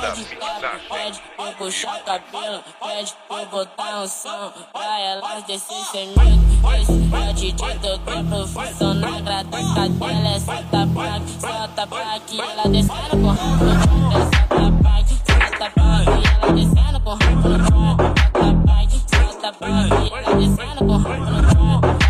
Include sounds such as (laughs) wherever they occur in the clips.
mixagem. Pede pra eu puxar cabelo, pede eu botar um som pra elas descer sem medo. Esse é o DJ do tempo profissional, grata cadela, é solta pra solta pra aqui, ela descendo com rabo no pra aqui, solta pra aqui, ela descendo com rabo no quarto, solta solta pra aqui, ela descendo com rabo no quarto,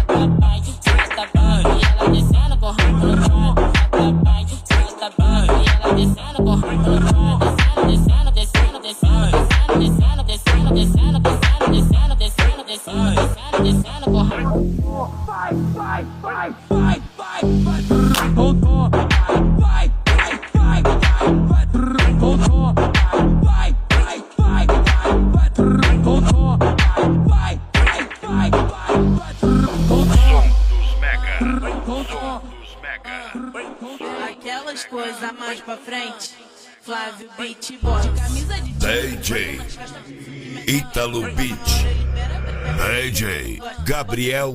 Gabriel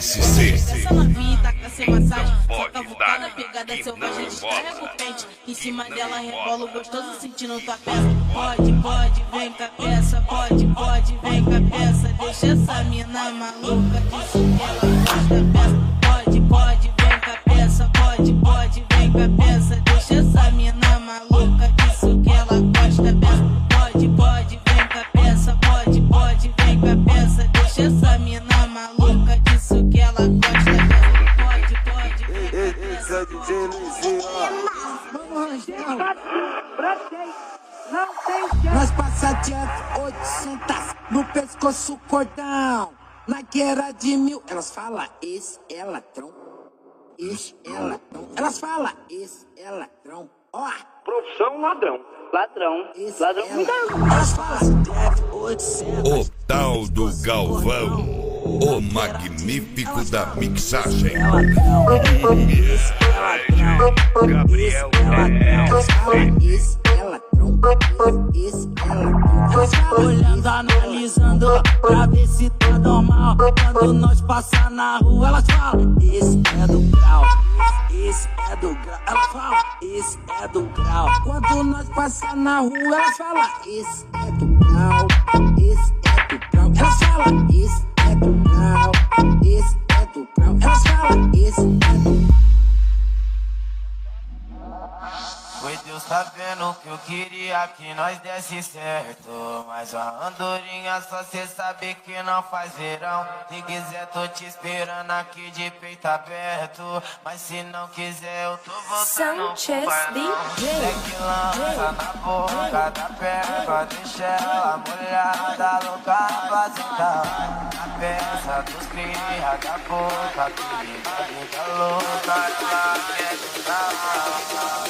SC Essa novinha tá com essa massagem. pode Só cavucada, pegada selvagem, descarrega o pente. Em cima dela rebolo gostoso, sentindo tua peça. Pode, pode, vem com a peça. Pode, pode, vem com a peça. Deixa essa mina maluca, disso que ela gosta peça. Pode, pode, vem com a peça. Pode, pode, vem com a peça. Deixa essa mina Nós passa adiante 800 no pescoço cordão. Na guerra de mil, elas falam esse é ladrão. Esse é ladrão. Elas falam esse é ladrão. Ó, Profissão ladrão. Ladrão. esse Ladrão é ladrão. Elas falam deve 800. O tal do Galvão O magnífico da mixagem Gabriel é é olhando, analisando pra ver se tá normal. Quando nós passar na rua, elas falam esse é do grau. Esse é do grau. Elas falam esse é do grau. Quando nós passar na rua, elas falam esse é do grau. Esse é do grau. Elas falam esse é do grau. Esse é do grau. Elas falam esse é do Foi Deus tá vendo que eu queria que nós desse certo. Mas a andorinha só cê sabe que não faz verão. Se quiser tô te esperando aqui de peito aberto. Mas se não quiser eu tô voltando Sanchez DJ. É que lança na boca da perna Deixa ela molhada, louca sentar Na peça dos cria da boca Que vida louca, ela quer sentar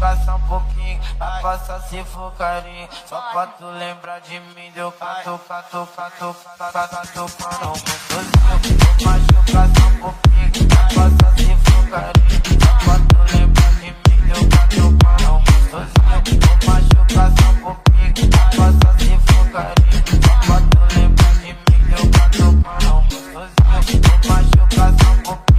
machucar só um pouquinho Pra passar se for carinho. Só pra tu lembrar de mim Deu cato, cato, cato, cato, cato gostosinho Vou machucar só um pouquinho Pra passar se for carinho. Só pra tu lembrar de mim Deu cato, mano, gostosinho Vou machucar só um pouquinho Pra passar se for carinho. Só pra tu lembrar de mim Deu cato, gostosinho Vou machucar só um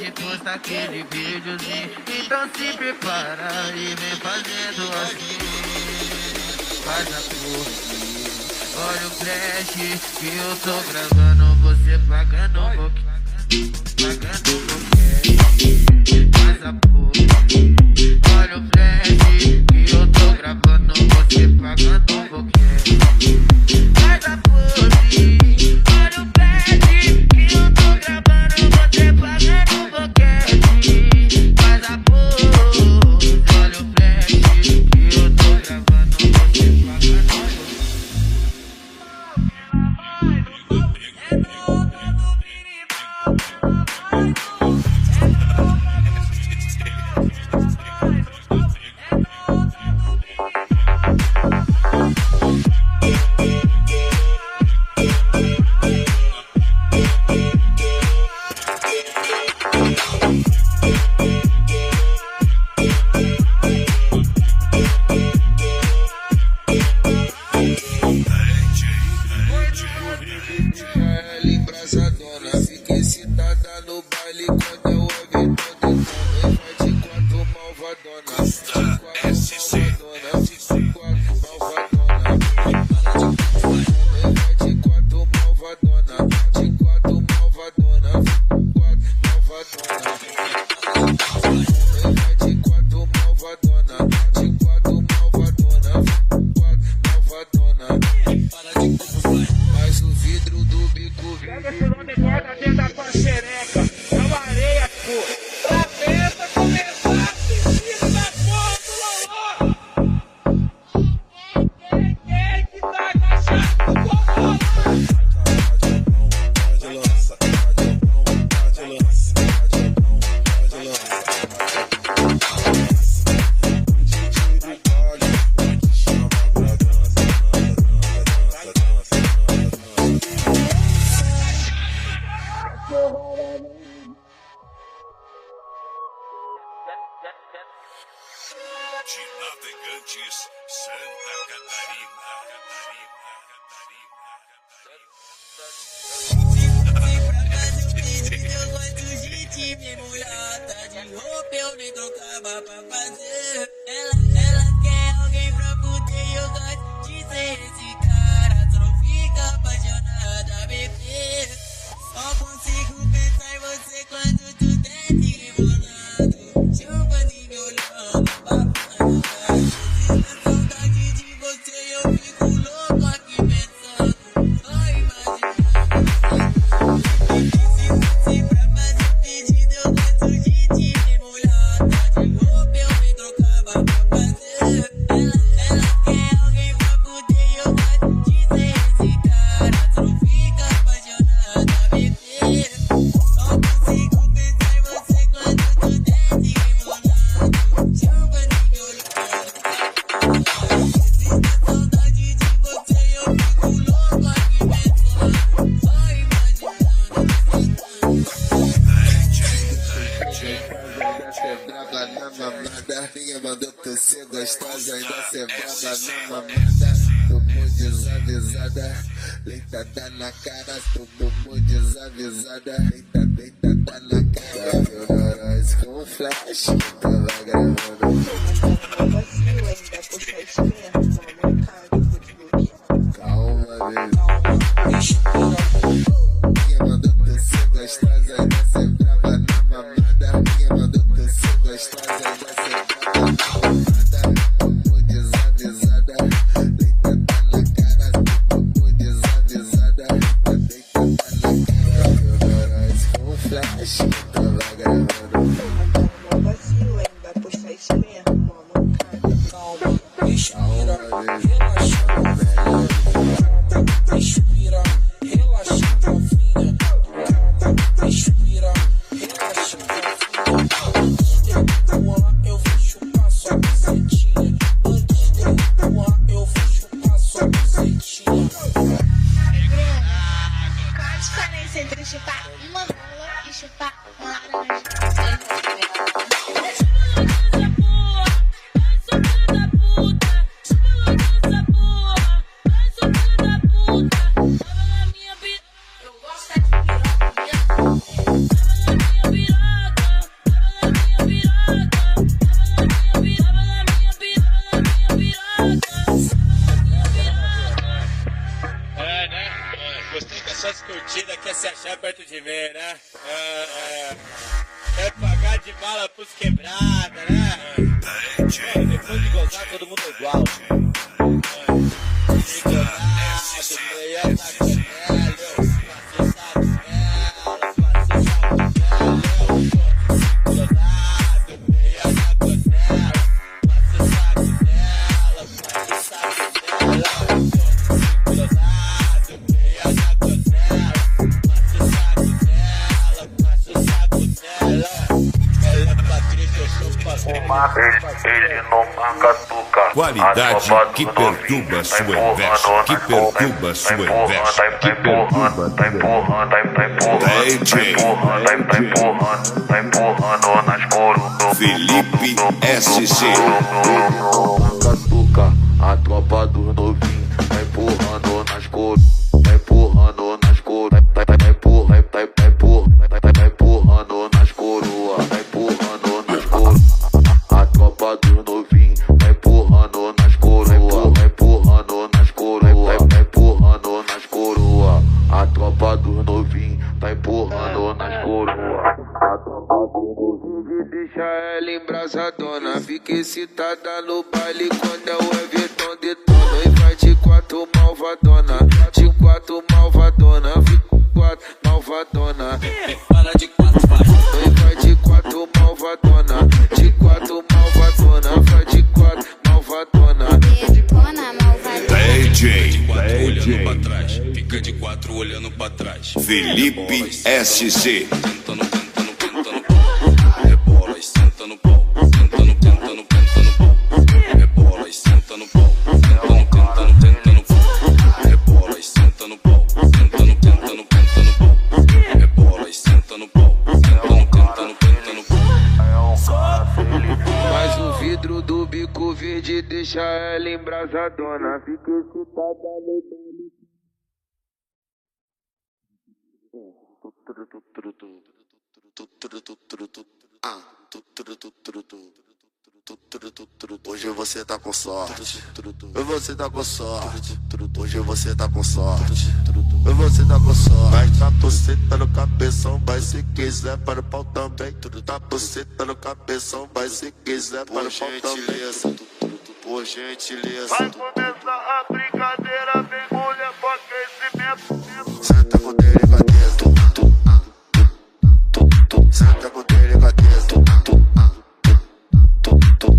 amigos pode postar aquele videozinho. Então se prepara e vem fazendo assim. Faz a porra. Olha o flash que eu tô gravando, você pagando um pouquinho. Pagando um pouquinho. Faz a porra. Olha o flash que eu tô gravando, você pagando um pouquinho. Essa que perturba sua inveja, que perturba sua inveja, que perturba Tá empurrando, tá empurrando, tá empurrando, tá empurrando, tá empurrando nas coros. Felipe SC. Excitada no baile quando é o Everton detona. E vai de quatro malvadona, de quatro malvadona, fica com quatro malvadona. Para de quatro, vai. E vai de quatro malvadona, de quatro malvadona, vai de quatro malvadona. Detona malvadona. DJ quatro olhando pra trás. Fica de quatro olhando pra trás. Felipe SC. Embrasadona, fica excitada no baile. Hoje você tá com sorte. Hoje você tá com sorte. Hoje você tá com sorte. Hoje você tá com sorte. Vai tá buceta no cabeção, vai se quiser para o pau também. Tá buceta no cabeção, vai se quiser para o pau também. Por gentileza. Vai começar a brincadeira, vem mulher com aquecimento. Senta com delicadeza. Senta com delicadeza.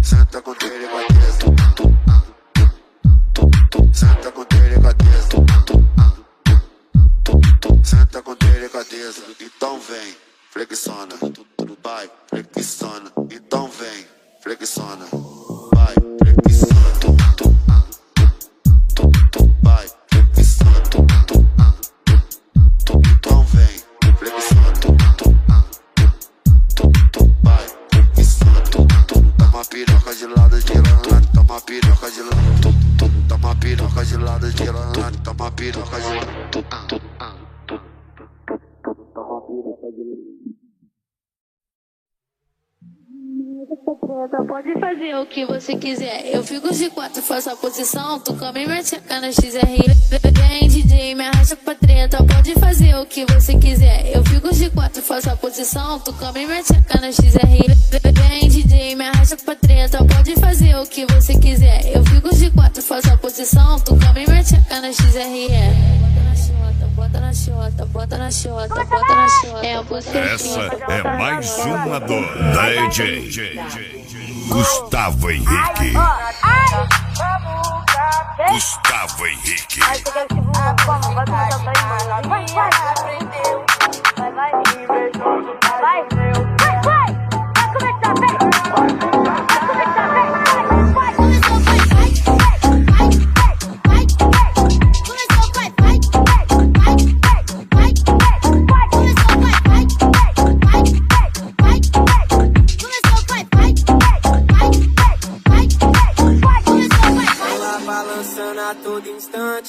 Senta com delicadeza. Senta com delicadeza. Senta com delicadeza. Então vem, flexiona. Vai, flexiona. Então vem, flexiona. Fazer o que você quiser. Eu fico de quatro, faço a posição. Tu come minha tcheca na XR. Vem, DJ, me arrasta pra treta. Pode fazer o que você quiser. Eu fico de quatro, faço a posição. Tu come minha tcheca na XR. Vem, DJ, me arrasta pra treta. Pode fazer o que você quiser. Eu fico de quatro, faço a posição. Tu come minha tcheca na XR. Bota na xota, bota na xota, bota na xota. É bucetinha. Essa é mais uma do DJ Gustavo Henrique. Gustavo Henrique. Ela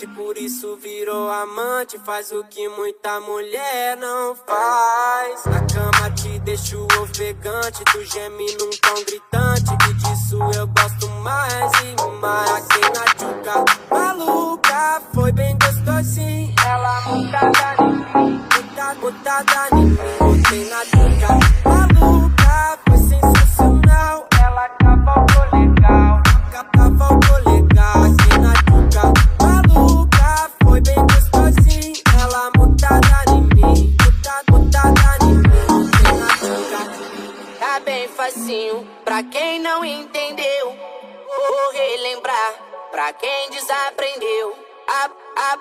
por isso virou amante. Faz o que muita mulher não faz. Na cama te deixo ofegante, tu geme num tom gritante. Que disso eu gosto mais e mais. Aqui na tchuca maluca, foi bem gostosinho. Ela montada em mim. Montada em mim, botei na tuca.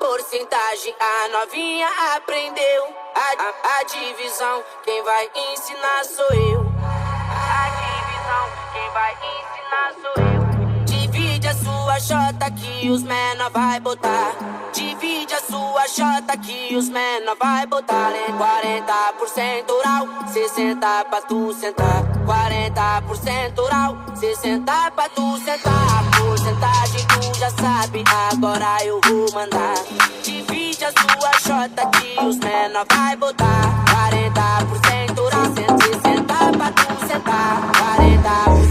Porcentagem, a novinha aprendeu. A, a, a divisão, quem vai ensinar sou eu. A divisão, quem vai ensinar sou eu. Divide a sua chota que os menor vai botar. Divide a sua chota que os menor vai botar. Em 40% oral, 60 pra tu sentar. 40% oral, 60 pra tu sentar. A porcentagem tu já sabe, agora eu vou mandar. Divide a sua chota que os menor vai botar. 40% oral, 60 pra tu sentar. 40%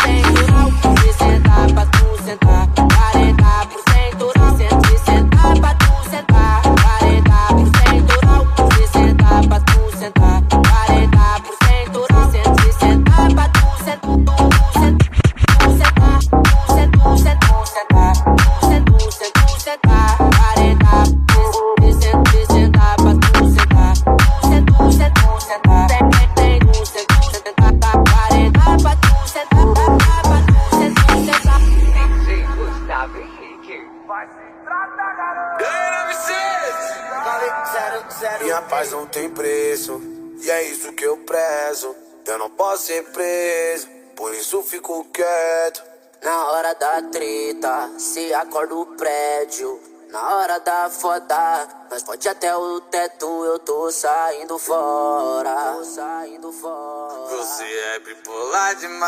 paz não tem preço, e é isso que eu prezo. Eu não posso ser preso, por isso fico quieto. Na hora da treta, se acorda o prédio. Na hora da foda, nós pode até o teto, eu tô saindo fora. Tô saindo fora. Você é bipolar demais,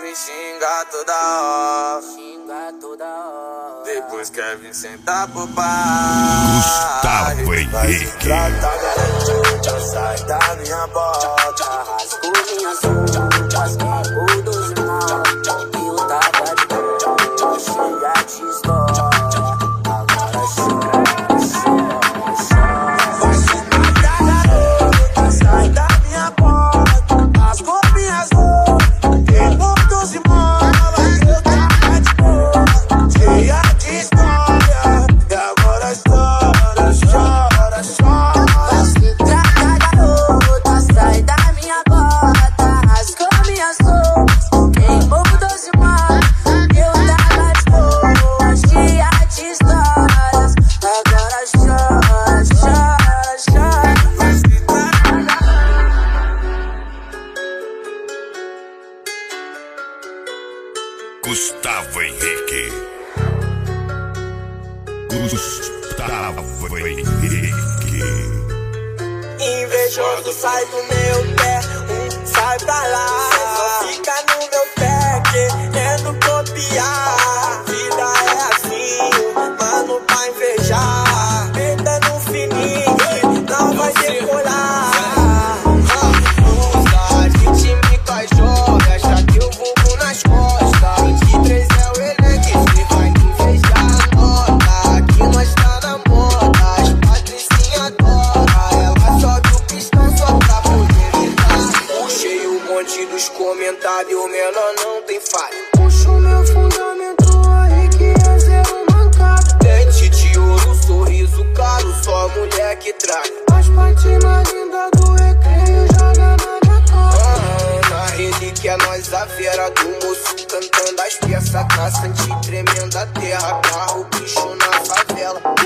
me xinga toda hora. Xinga toda hora. Depois quer vir sentar pro bar. Gustavo Henrique. Sai da minha boca. Monte dos comentários, o menor não tem falha. Puxo meu fundamento aí que é zero mancada. Dente de ouro, sorriso caro, só mulher que traga. As patinas lindas do recreio joga na minha cara. Na relíquia nós a vera do moço cantando as peças traçante tremenda terra, carro bicho na favela.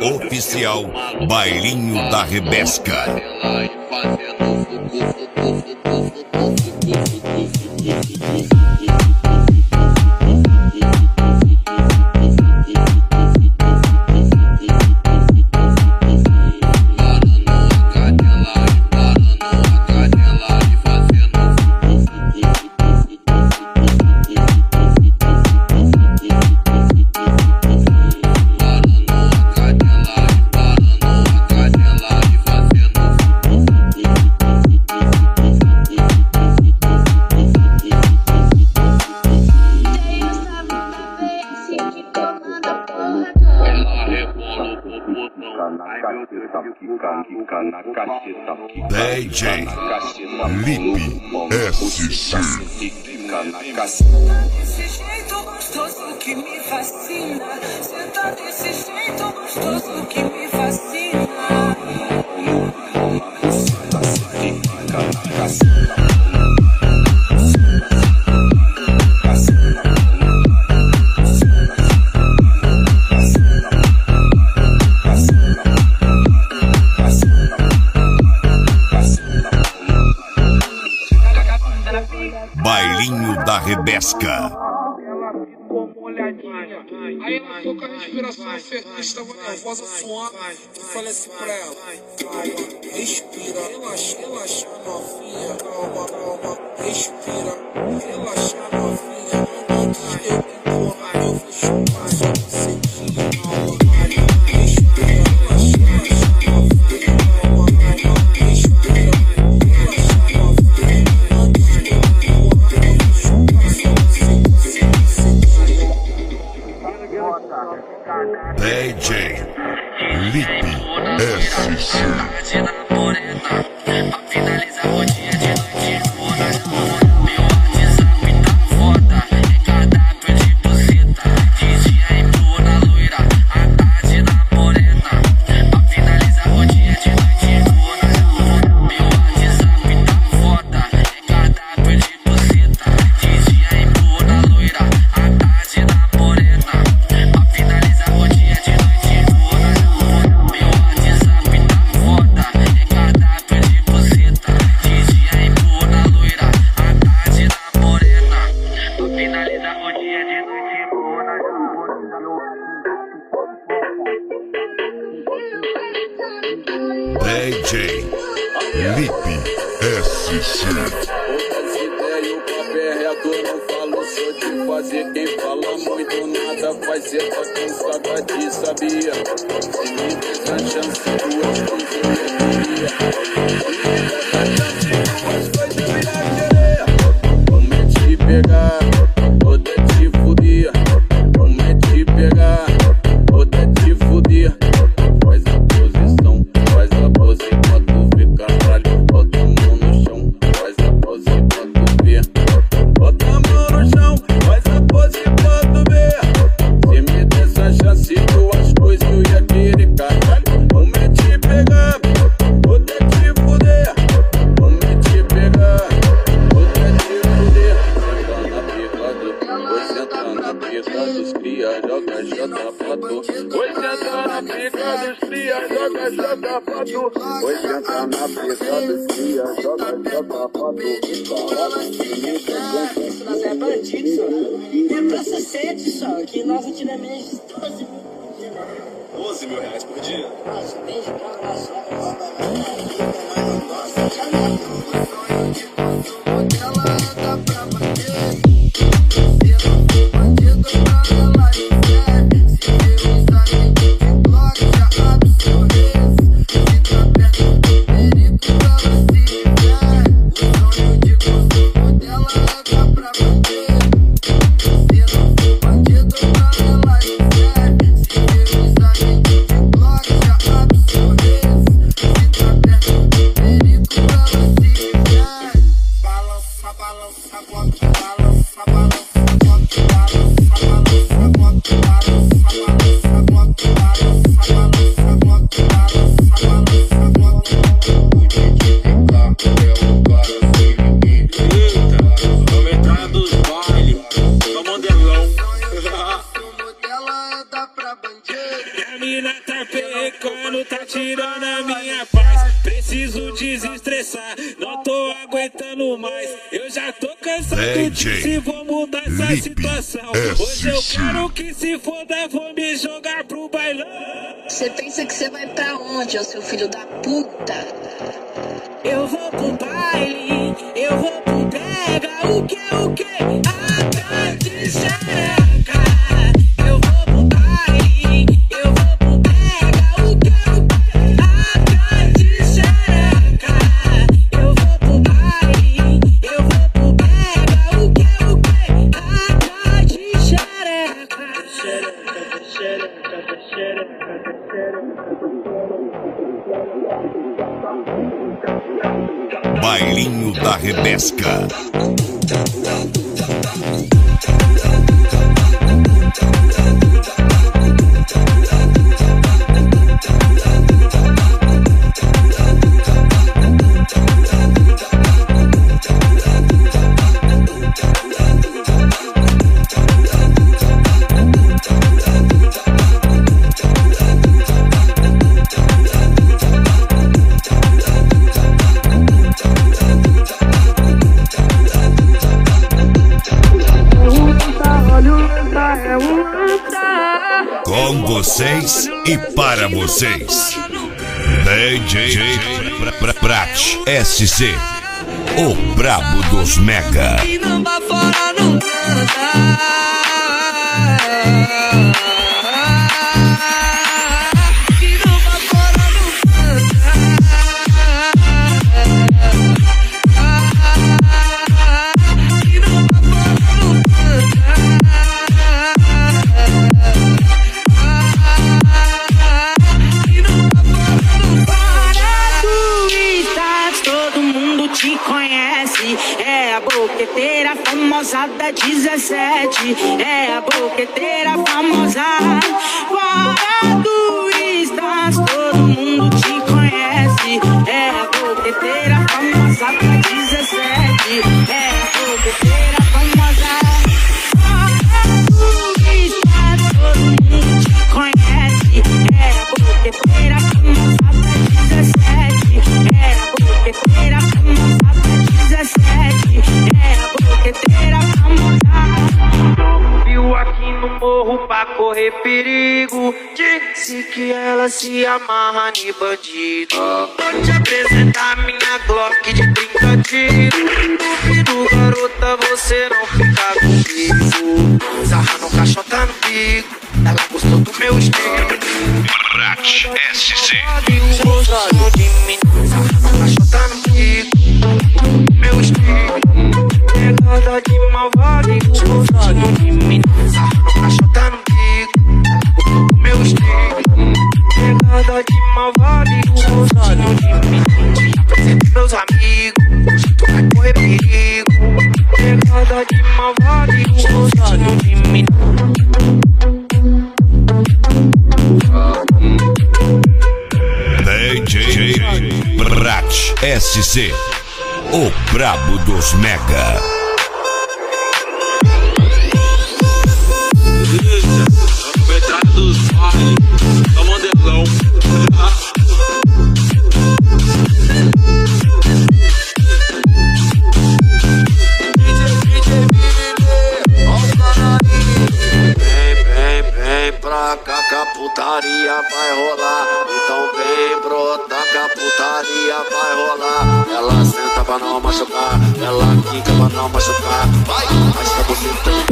Oficial Bailinho da Rebesca. passa suando, tu falece pra ela. Respira, relaxa, relaxa, novinha. Calma, calma, respira, relaxa, novinha. Não de eu empurrar, eu vou chupar. vai ser pra quem só de sabia. Se me der a chance, tu és eu queria. mais. Eu já tô cansado de se vou mudar essa Lipe situação. SC. Hoje eu quero que se foda, vou me jogar pro bailão. Você pensa que você vai pra onde, ô seu filho da puta? Eu vou pro baile, eu vou pro pega. O que, o que? A tarde será. Tedesca. SC. O brabo dos Mega. 17. É a boqueteira famosa. Pra correr perigo. Disse que ela se amarra de bandido. Vou te apresentar minha Glock de 30 tiros. Duvido, garota, você não fica comigo. Sarra no caixota no bico. Ela gostou do meu estilo. Prat SC. Gostou de mim. Sarra no caixota no bico. Meu estilo. Pegada de malvado e gostou de mim. Sarra no bico. Meu estilo. Pegada de malvado e gostou de mim. Apresento meus amigos. Vai correr perigo. Pegada de malvado e gostou de mim. DJ Prat SC. O brabo dos Mega. Não machucar. Vai, mas pra você também.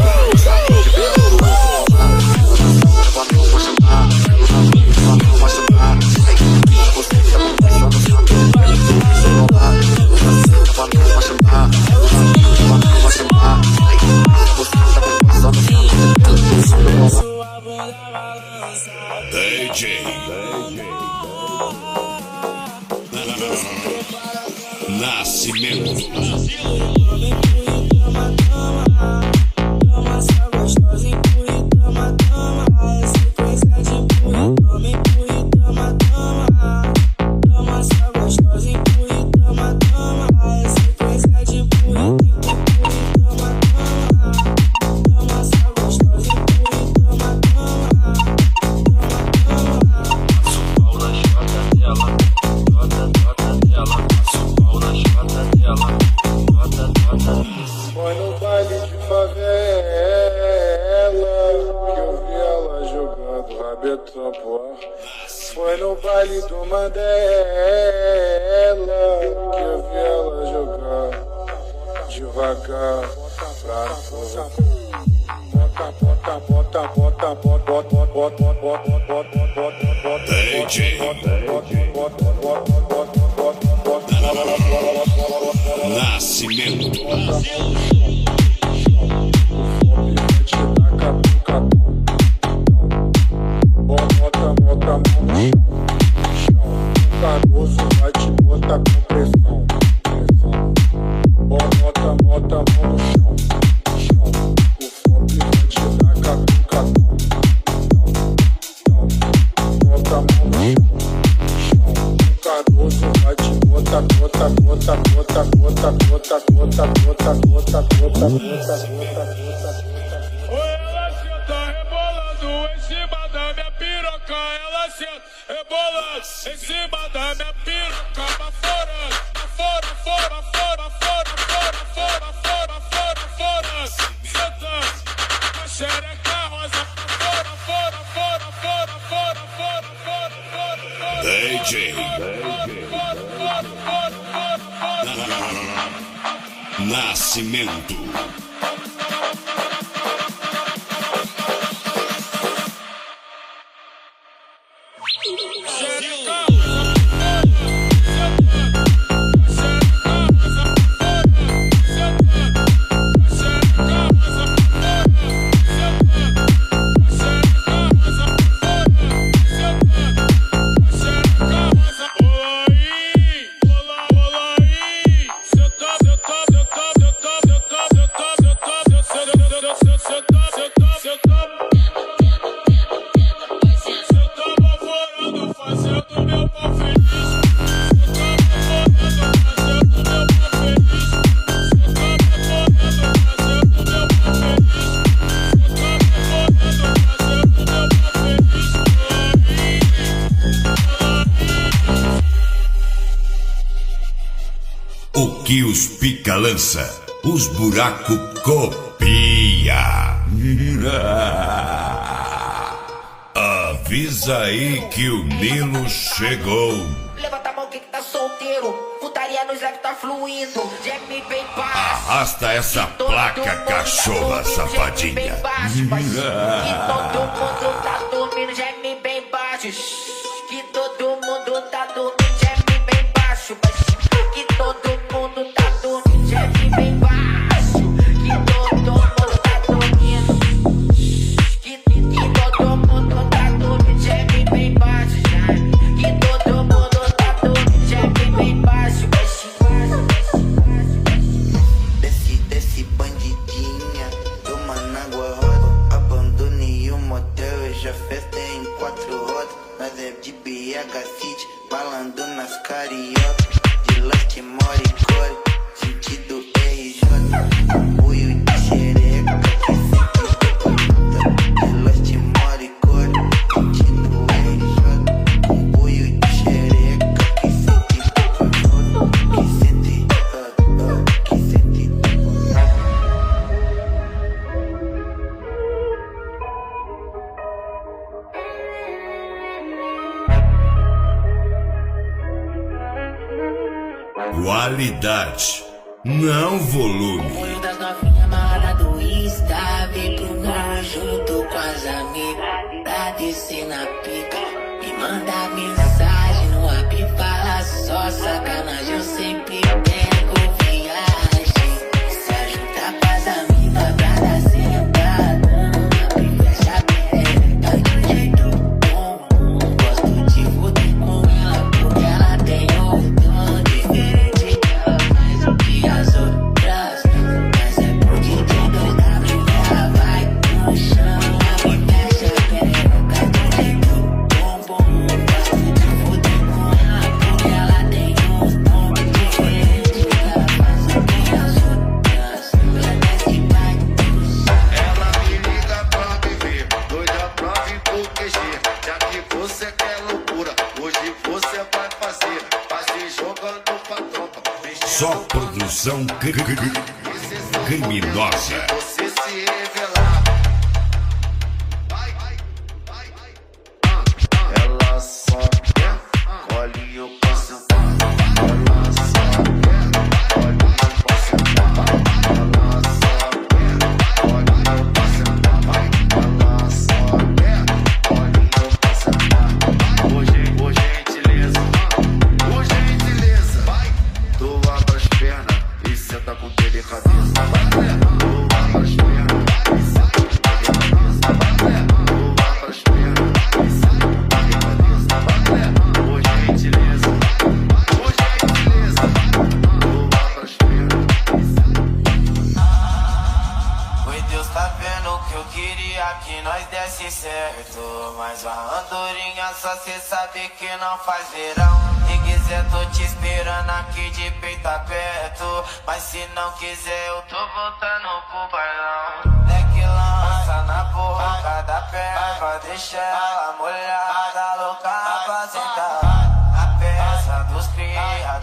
Nascimento. Brasil. que os pica lança, os buraco copia. (laughs) Avisa aí que o Nilo chegou. Levanta a mão que tá solteiro, putaria no Slack tá fluindo. Geme bem baixo. Arrasta essa placa, tá cachorra safadinha. Que todo mundo tá dormindo, geme bem baixo. Que todo mundo tá dormindo, qualidade, não volume. Punho das novinhas amarrada do Insta, vem pro mar junto com as amigas, pra descer na pica. e manda mensagem no app, fala só sacanagem. good, good, good.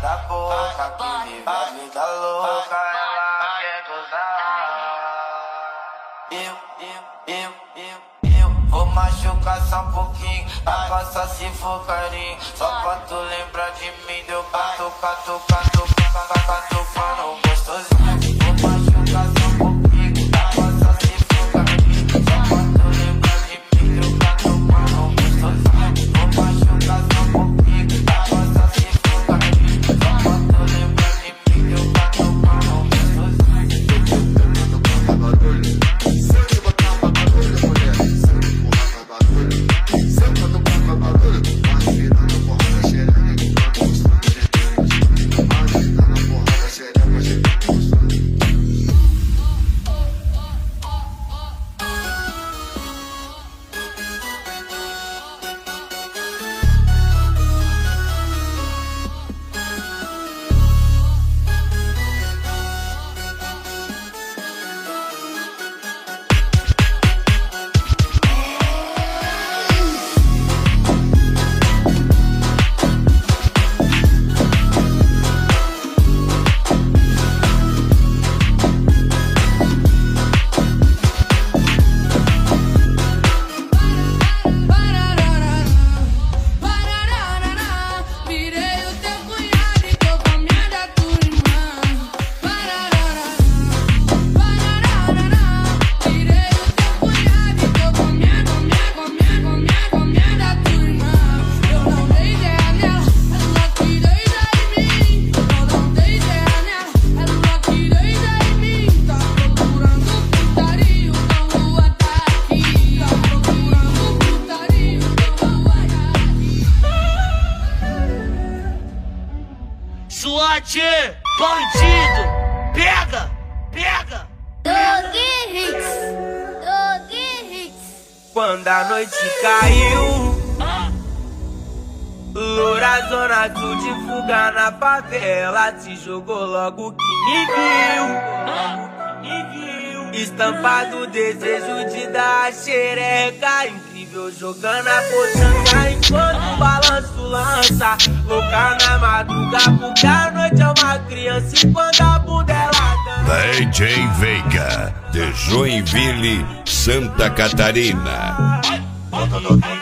Da boca que vive a vida louca, ela quer gozar. Eu, eu, eu, eu, eu vou machucar só um pouquinho. A coça se for carinho. Só pra tu lembrar de mim. Deu cato, cato, cato, cato, cato, cano SWAT, bandido, pega, pega. Dog Hits, Dog Hits. Quando a noite caiu Loura zona sul de fuga na favela Se jogou logo que me viu Estampado desejo de dar a xereca Incrível jogando a potranca enquanto o balanço lança Louca na madruga porque a noite é uma criança E quando a bunda ela dança DJ Veiga, de Joinville, Santa Catarina. Bolado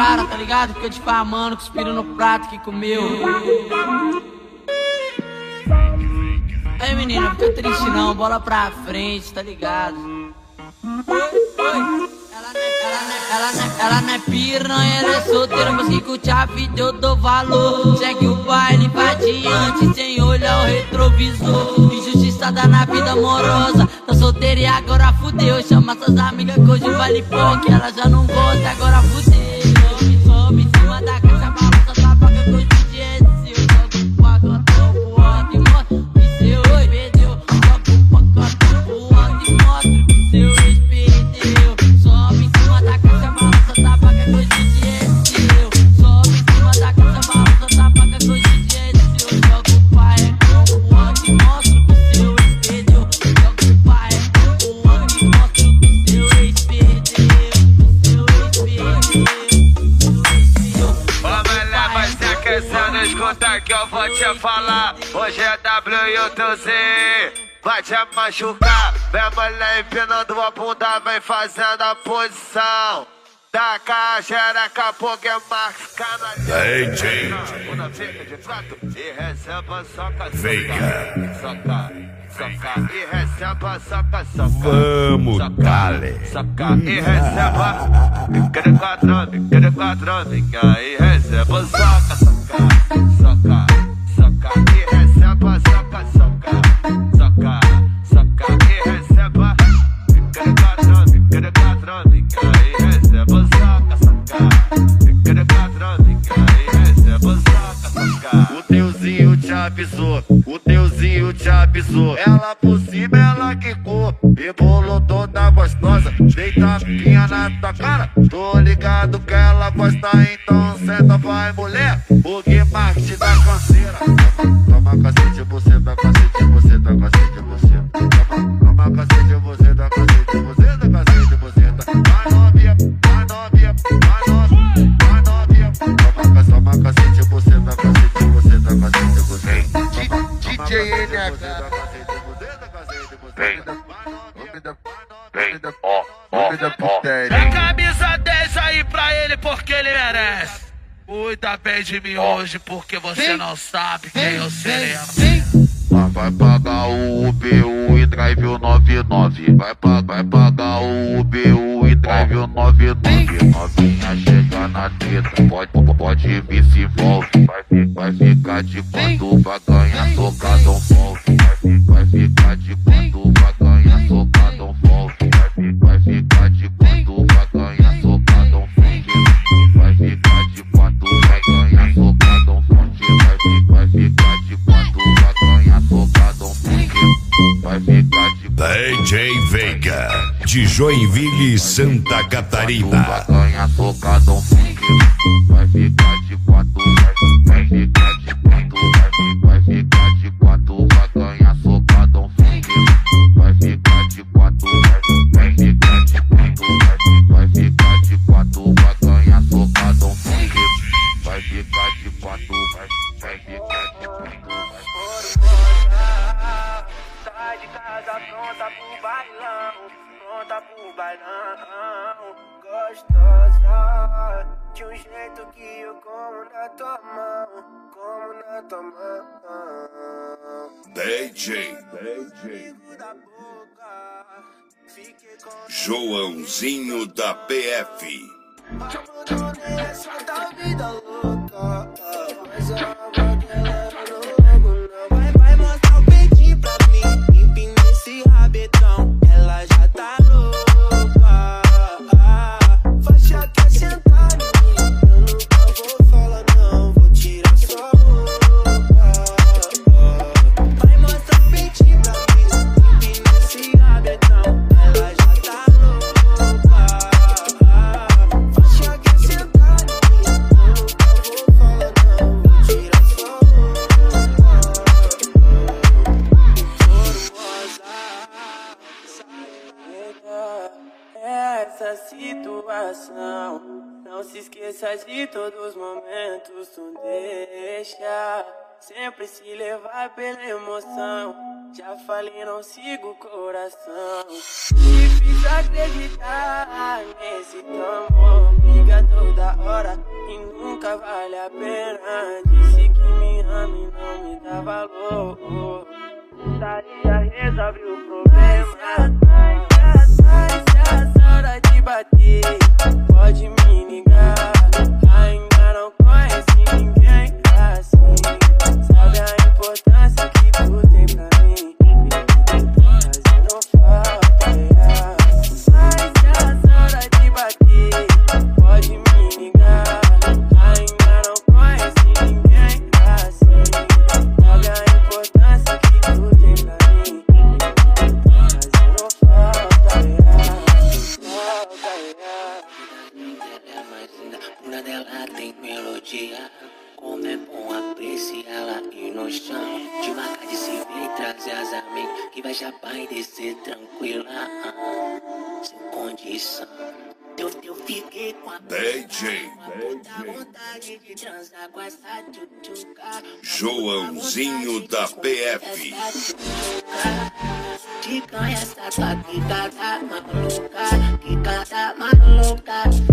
caras, tá ligado? Fica difamando, cuspindo no prato que comeu. Aí menina, fica triste não, bola pra frente, tá ligado? Ela não é, não é, ela não é piranha, ela é solteira, mas que curte a vida eu dou valor. Segue o baile, vai adiante, sem olhar o retrovisor. Injustiçada na vida amorosa, tá solteira e agora fudeu. Chama suas amigas que hoje vale pouco, ela já não gosta, agora fudeu. Te machucar, vem mulher empinando a bunda, vem fazendo a posição. Taca xereca, porque marca DJ Una fica de prato e receba soca, Veiga. soca, soca e receba soca, soca. Vamos, soca, dale. Soca e receba. Fica de quatro, fica de quatro, fica e receba soca, soca, soca, soca e receba soca, soca, soca, soca O teuzinho te avisou, o teuzinho te avisou. Ela por cima, ela quicou. Rebolou toda gostosa, deita a pinha na tua cara. Tô ligado que ela gosta, então senta, vai mulher. O Guimarães DJ NH. Dá camisa 10 aí pra ele porque ele merece. Cuida bem de mim hoje porque você não sabe quem eu serei. Vai pagar o UBU e drive o 99. Vai, pa vai pagar o UBU e drive o 99. Novinha chega na treta, pode, pode vir se envolve. Vai, vai ficar de quanto vai ganhar socadão volve. Vai, fi- vai ficar de quanto DJ Veiga, de Joinville, Santa Catarina. vai ficar de quanto vai, ficar de quanto De um jeito que eu como na tua mão, como na tua mão. DJ Joãozinho da PF. Essa da vida louca, mas a alma de todos os momentos, tu deixa. Sempre se levar pela emoção. Já falei, não sigo o coração. Difícil acreditar nesse amor. Briga toda hora e nunca vale a pena. Disse que me ama e não me dá valor. Daria resolve o problema. Mas as horas de bater, pode me ligar. Importância Joãozinho da PF. Te conhece essa quicada maluca, quicada maluca.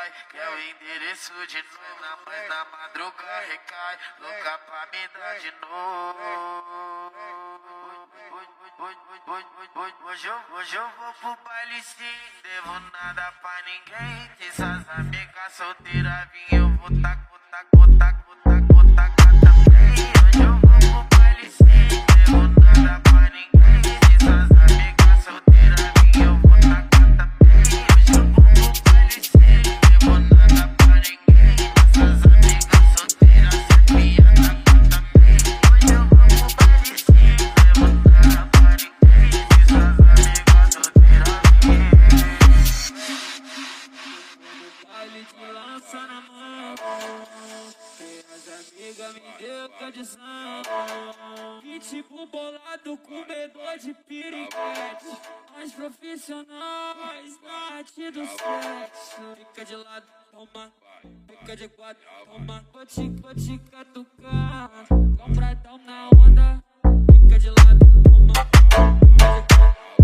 cai. Quer o endereço de novo, na mãe da madruga recai. Louca pra me dar de novo. Hoje eu, hoje eu vou pro baile sim, devo nada pra ninguém. Essas amigas solteiras vinham, eu vou taco, taco, taco. Bolado com de piriguete. As profissionais parte do sexo. Fica de lado, toma. Fica de quatro, toma. Vou te, vou te catucar Compradão na onda. Fica de lado, toma. Fica de quatro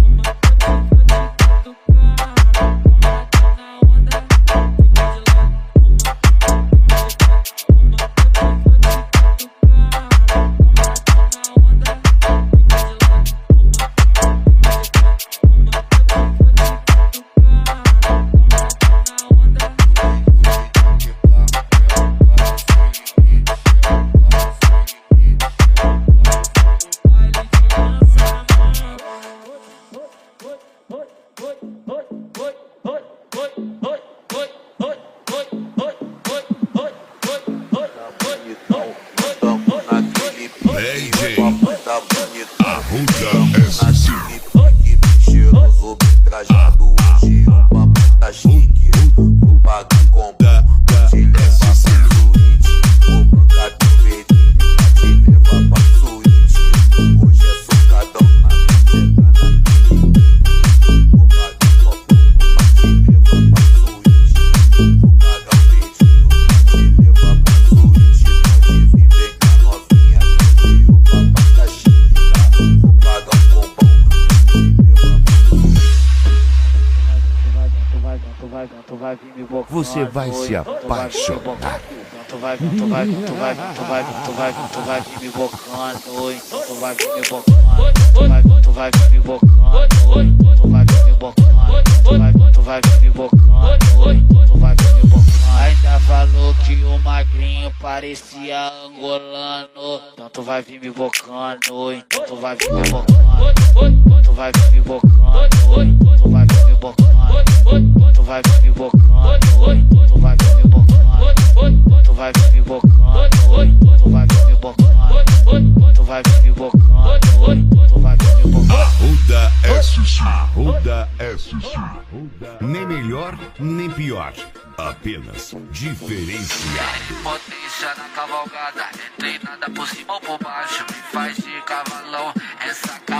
tu vai, tu vai vir me bocando, oi, tu vai me bocando, tu vai vir me bocando, oi, tu vai me bocando, tu vai vir me bocando, oi, tu vai vir me bocando. Ainda falou que o magrinho parecia angolano, então tu vai vir me bocando, oi, tu vai vir me bocando. vai vir me bocando, tu vai vir me bocando. Arruda SC, Arruda Nem melhor, nem pior. Apenas diferenciado. Potência na cavalgada, entrei nada por cima ou por baixo. Me faz de cavalão, essa cara.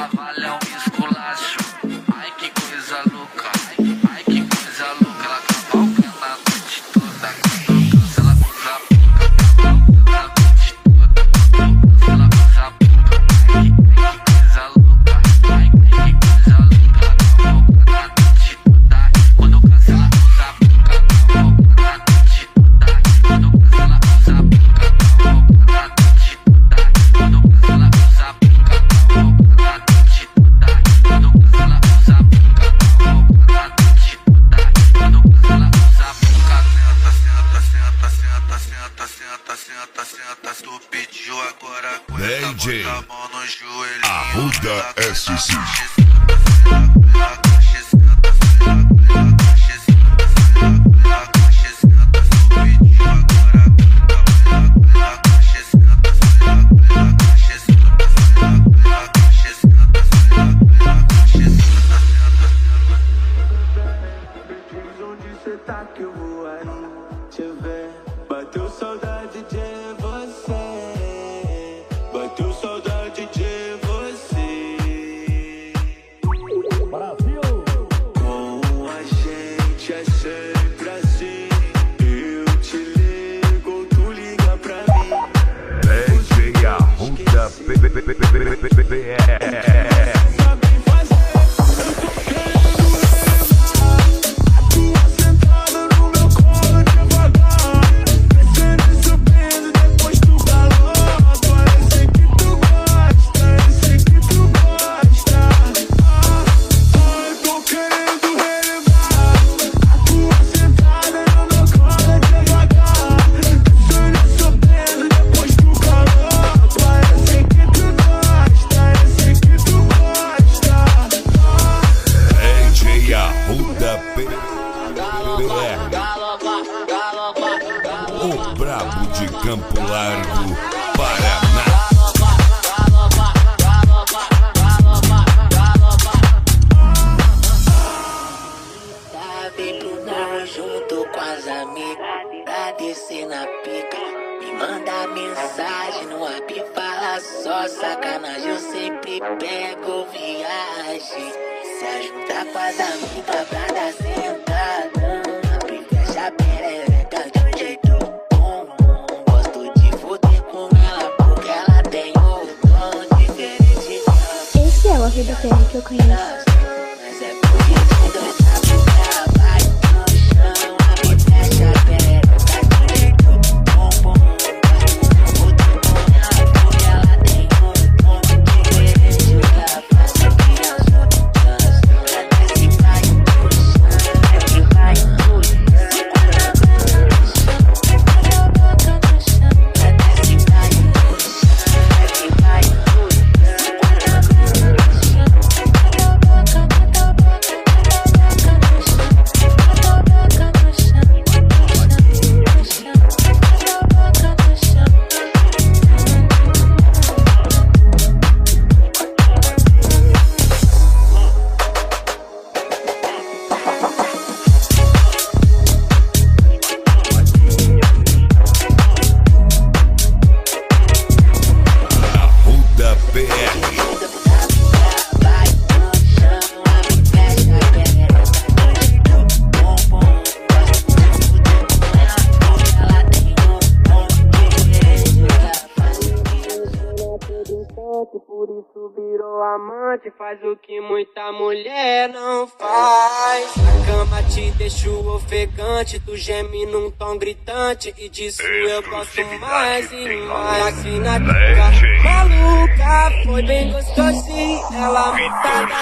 Faz o que muita mulher não faz. Na cama te deixo ofegante, tu geme num tom gritante. E disso eu gosto mais e mais. Aqui na dica maluca, foi bem gostosinho. Ela mutada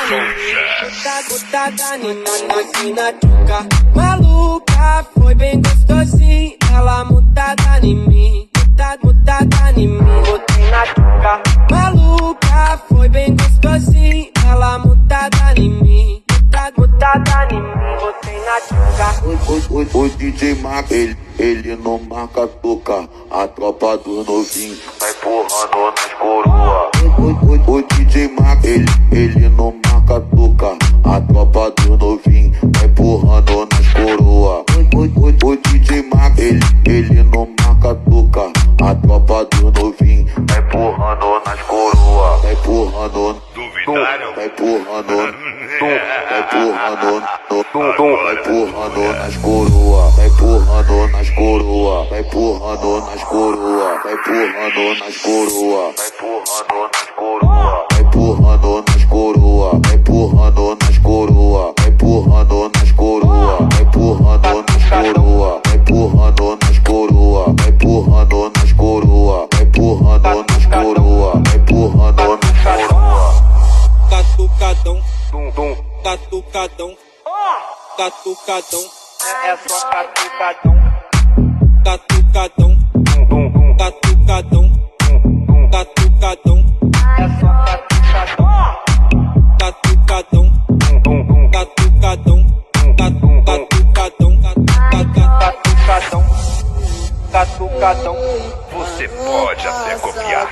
mutada em mim. Aqui na dica maluca, foi bem gostosinho. Ela mutada em mim, mutada, mutada em mim. Botei na dica maluca, foi bem gostosinho. Ela mutada em mim, mutada, mutada em mim. Botei na dica. O, DJ Mac, ele, ele não marca toca. A tropa dos novinhos vai empurrando nas coroa. O, o, o, o DJ Mac, ele, ele não marca toca. A tropa dos novinhos vai empurrando nas coroa. O, o, o, o DJ Mac, ele, ele não marca toca. A tropa dos novinhos vai empurrando nas coroa. Vai empurrando, Duvidaram? vai empurrando, vai empurrando, vai empurrando nas coroa. Vai empurrando nas coroa. Vai empurrando nas coroa. Vai empurrando nas coroa. Vai empurrando nas coroa. Vai empurrando nas coroa. Vai empurrando catucadão. É só catucadão, catucadão, catucadão, catucadão. É só catucadão, catucadão, catucadão, catucadão, catucadão, catucadão. Você pode até copiar,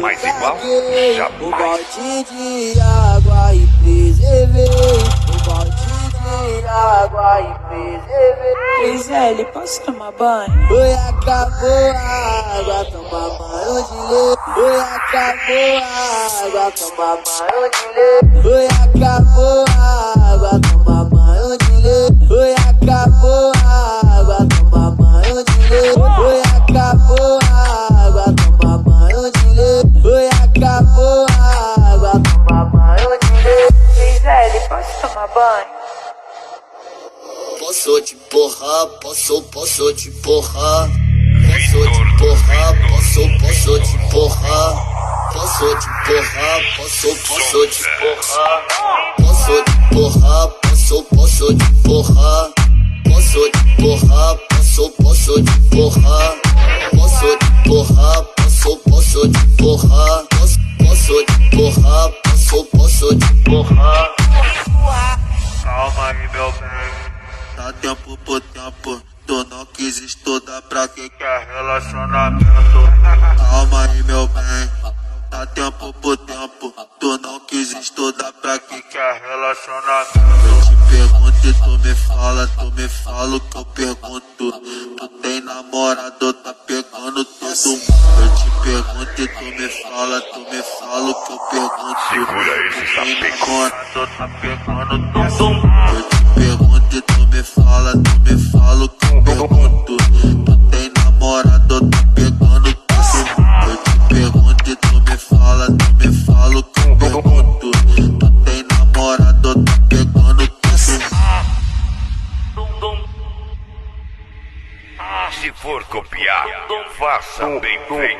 mas igual jamais. balde de água e preservei. Água e preservei. Gisele, posso tomar banho? Oi, acabou a água, toma banho de lei. Oi, acabou a água, toma banho de lei. Oi, acabou a água, toma banho de lei. Oi, acabou a água, toma banho de lei. Oi, acabou a água, toma banho de lei. Oi, acabou a água, toma banho de lei. Gisele, posso tomar banho? Posso te porrar, posso, posso te porrar. Posso te porrar, posso, posso te porrar. Posso te porrar, posso, posso te porrar. Posso te porrar, posso, posso te porrar. Posso te porrar, posso, posso te porrar. Posso te porrar, posso, posso te porrar. Posso, te porrar, posso, posso te porrar. Calma aí, meu bem. Dá tempo por tempo, Tu não quis estudar pra que quer relacionamento. Calma aí, meu bem. Dá tempo por tempo. Tu não quis estudar pra que quer relacionamento. Eu te pergunto e tu me fala, tu me fala o que eu pergunto. Tu tem namorado, tá pegando todo mundo. Eu te pergunto e tu me fala, tu me fala o que eu pergunto. Segura esse sapeco. Tá pegando todo mundo. Me fala, tu me fala o que eu pergunto. Tu tem namorado, tá pegando todo mundo. Eu te pergunto e tu me fala, tu me fala o que eu pergunto. Tu tem namorado, tá pegando todo mundo. Se for copiar, faça bem feito.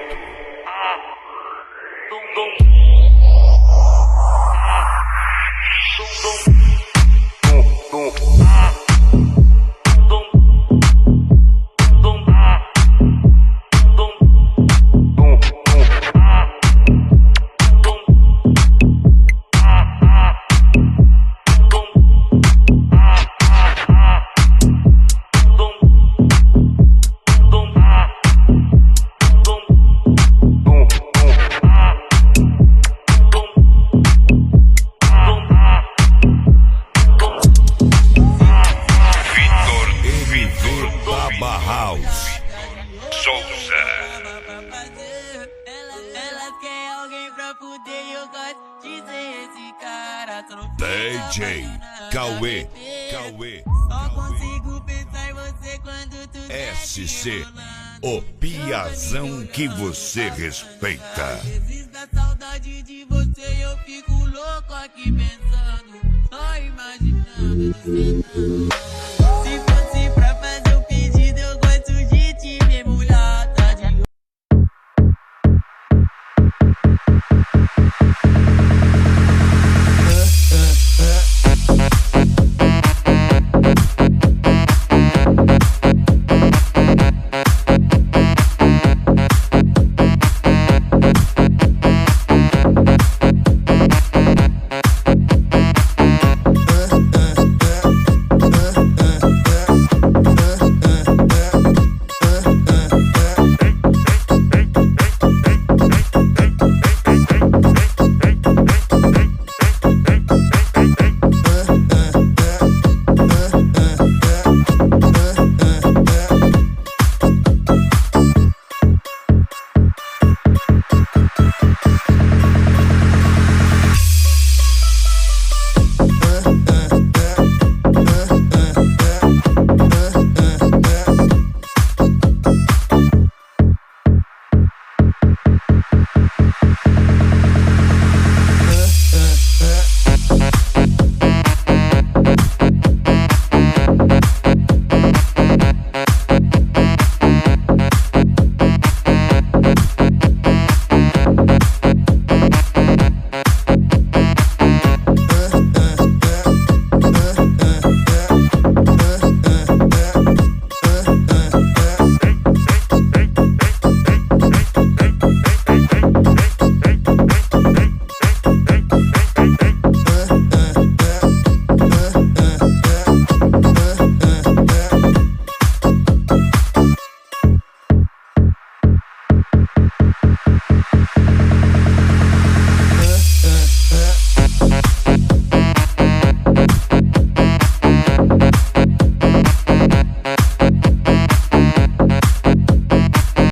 Você respeita. Vezes dá saudade de você eu fico louco aqui pensando Só imaginando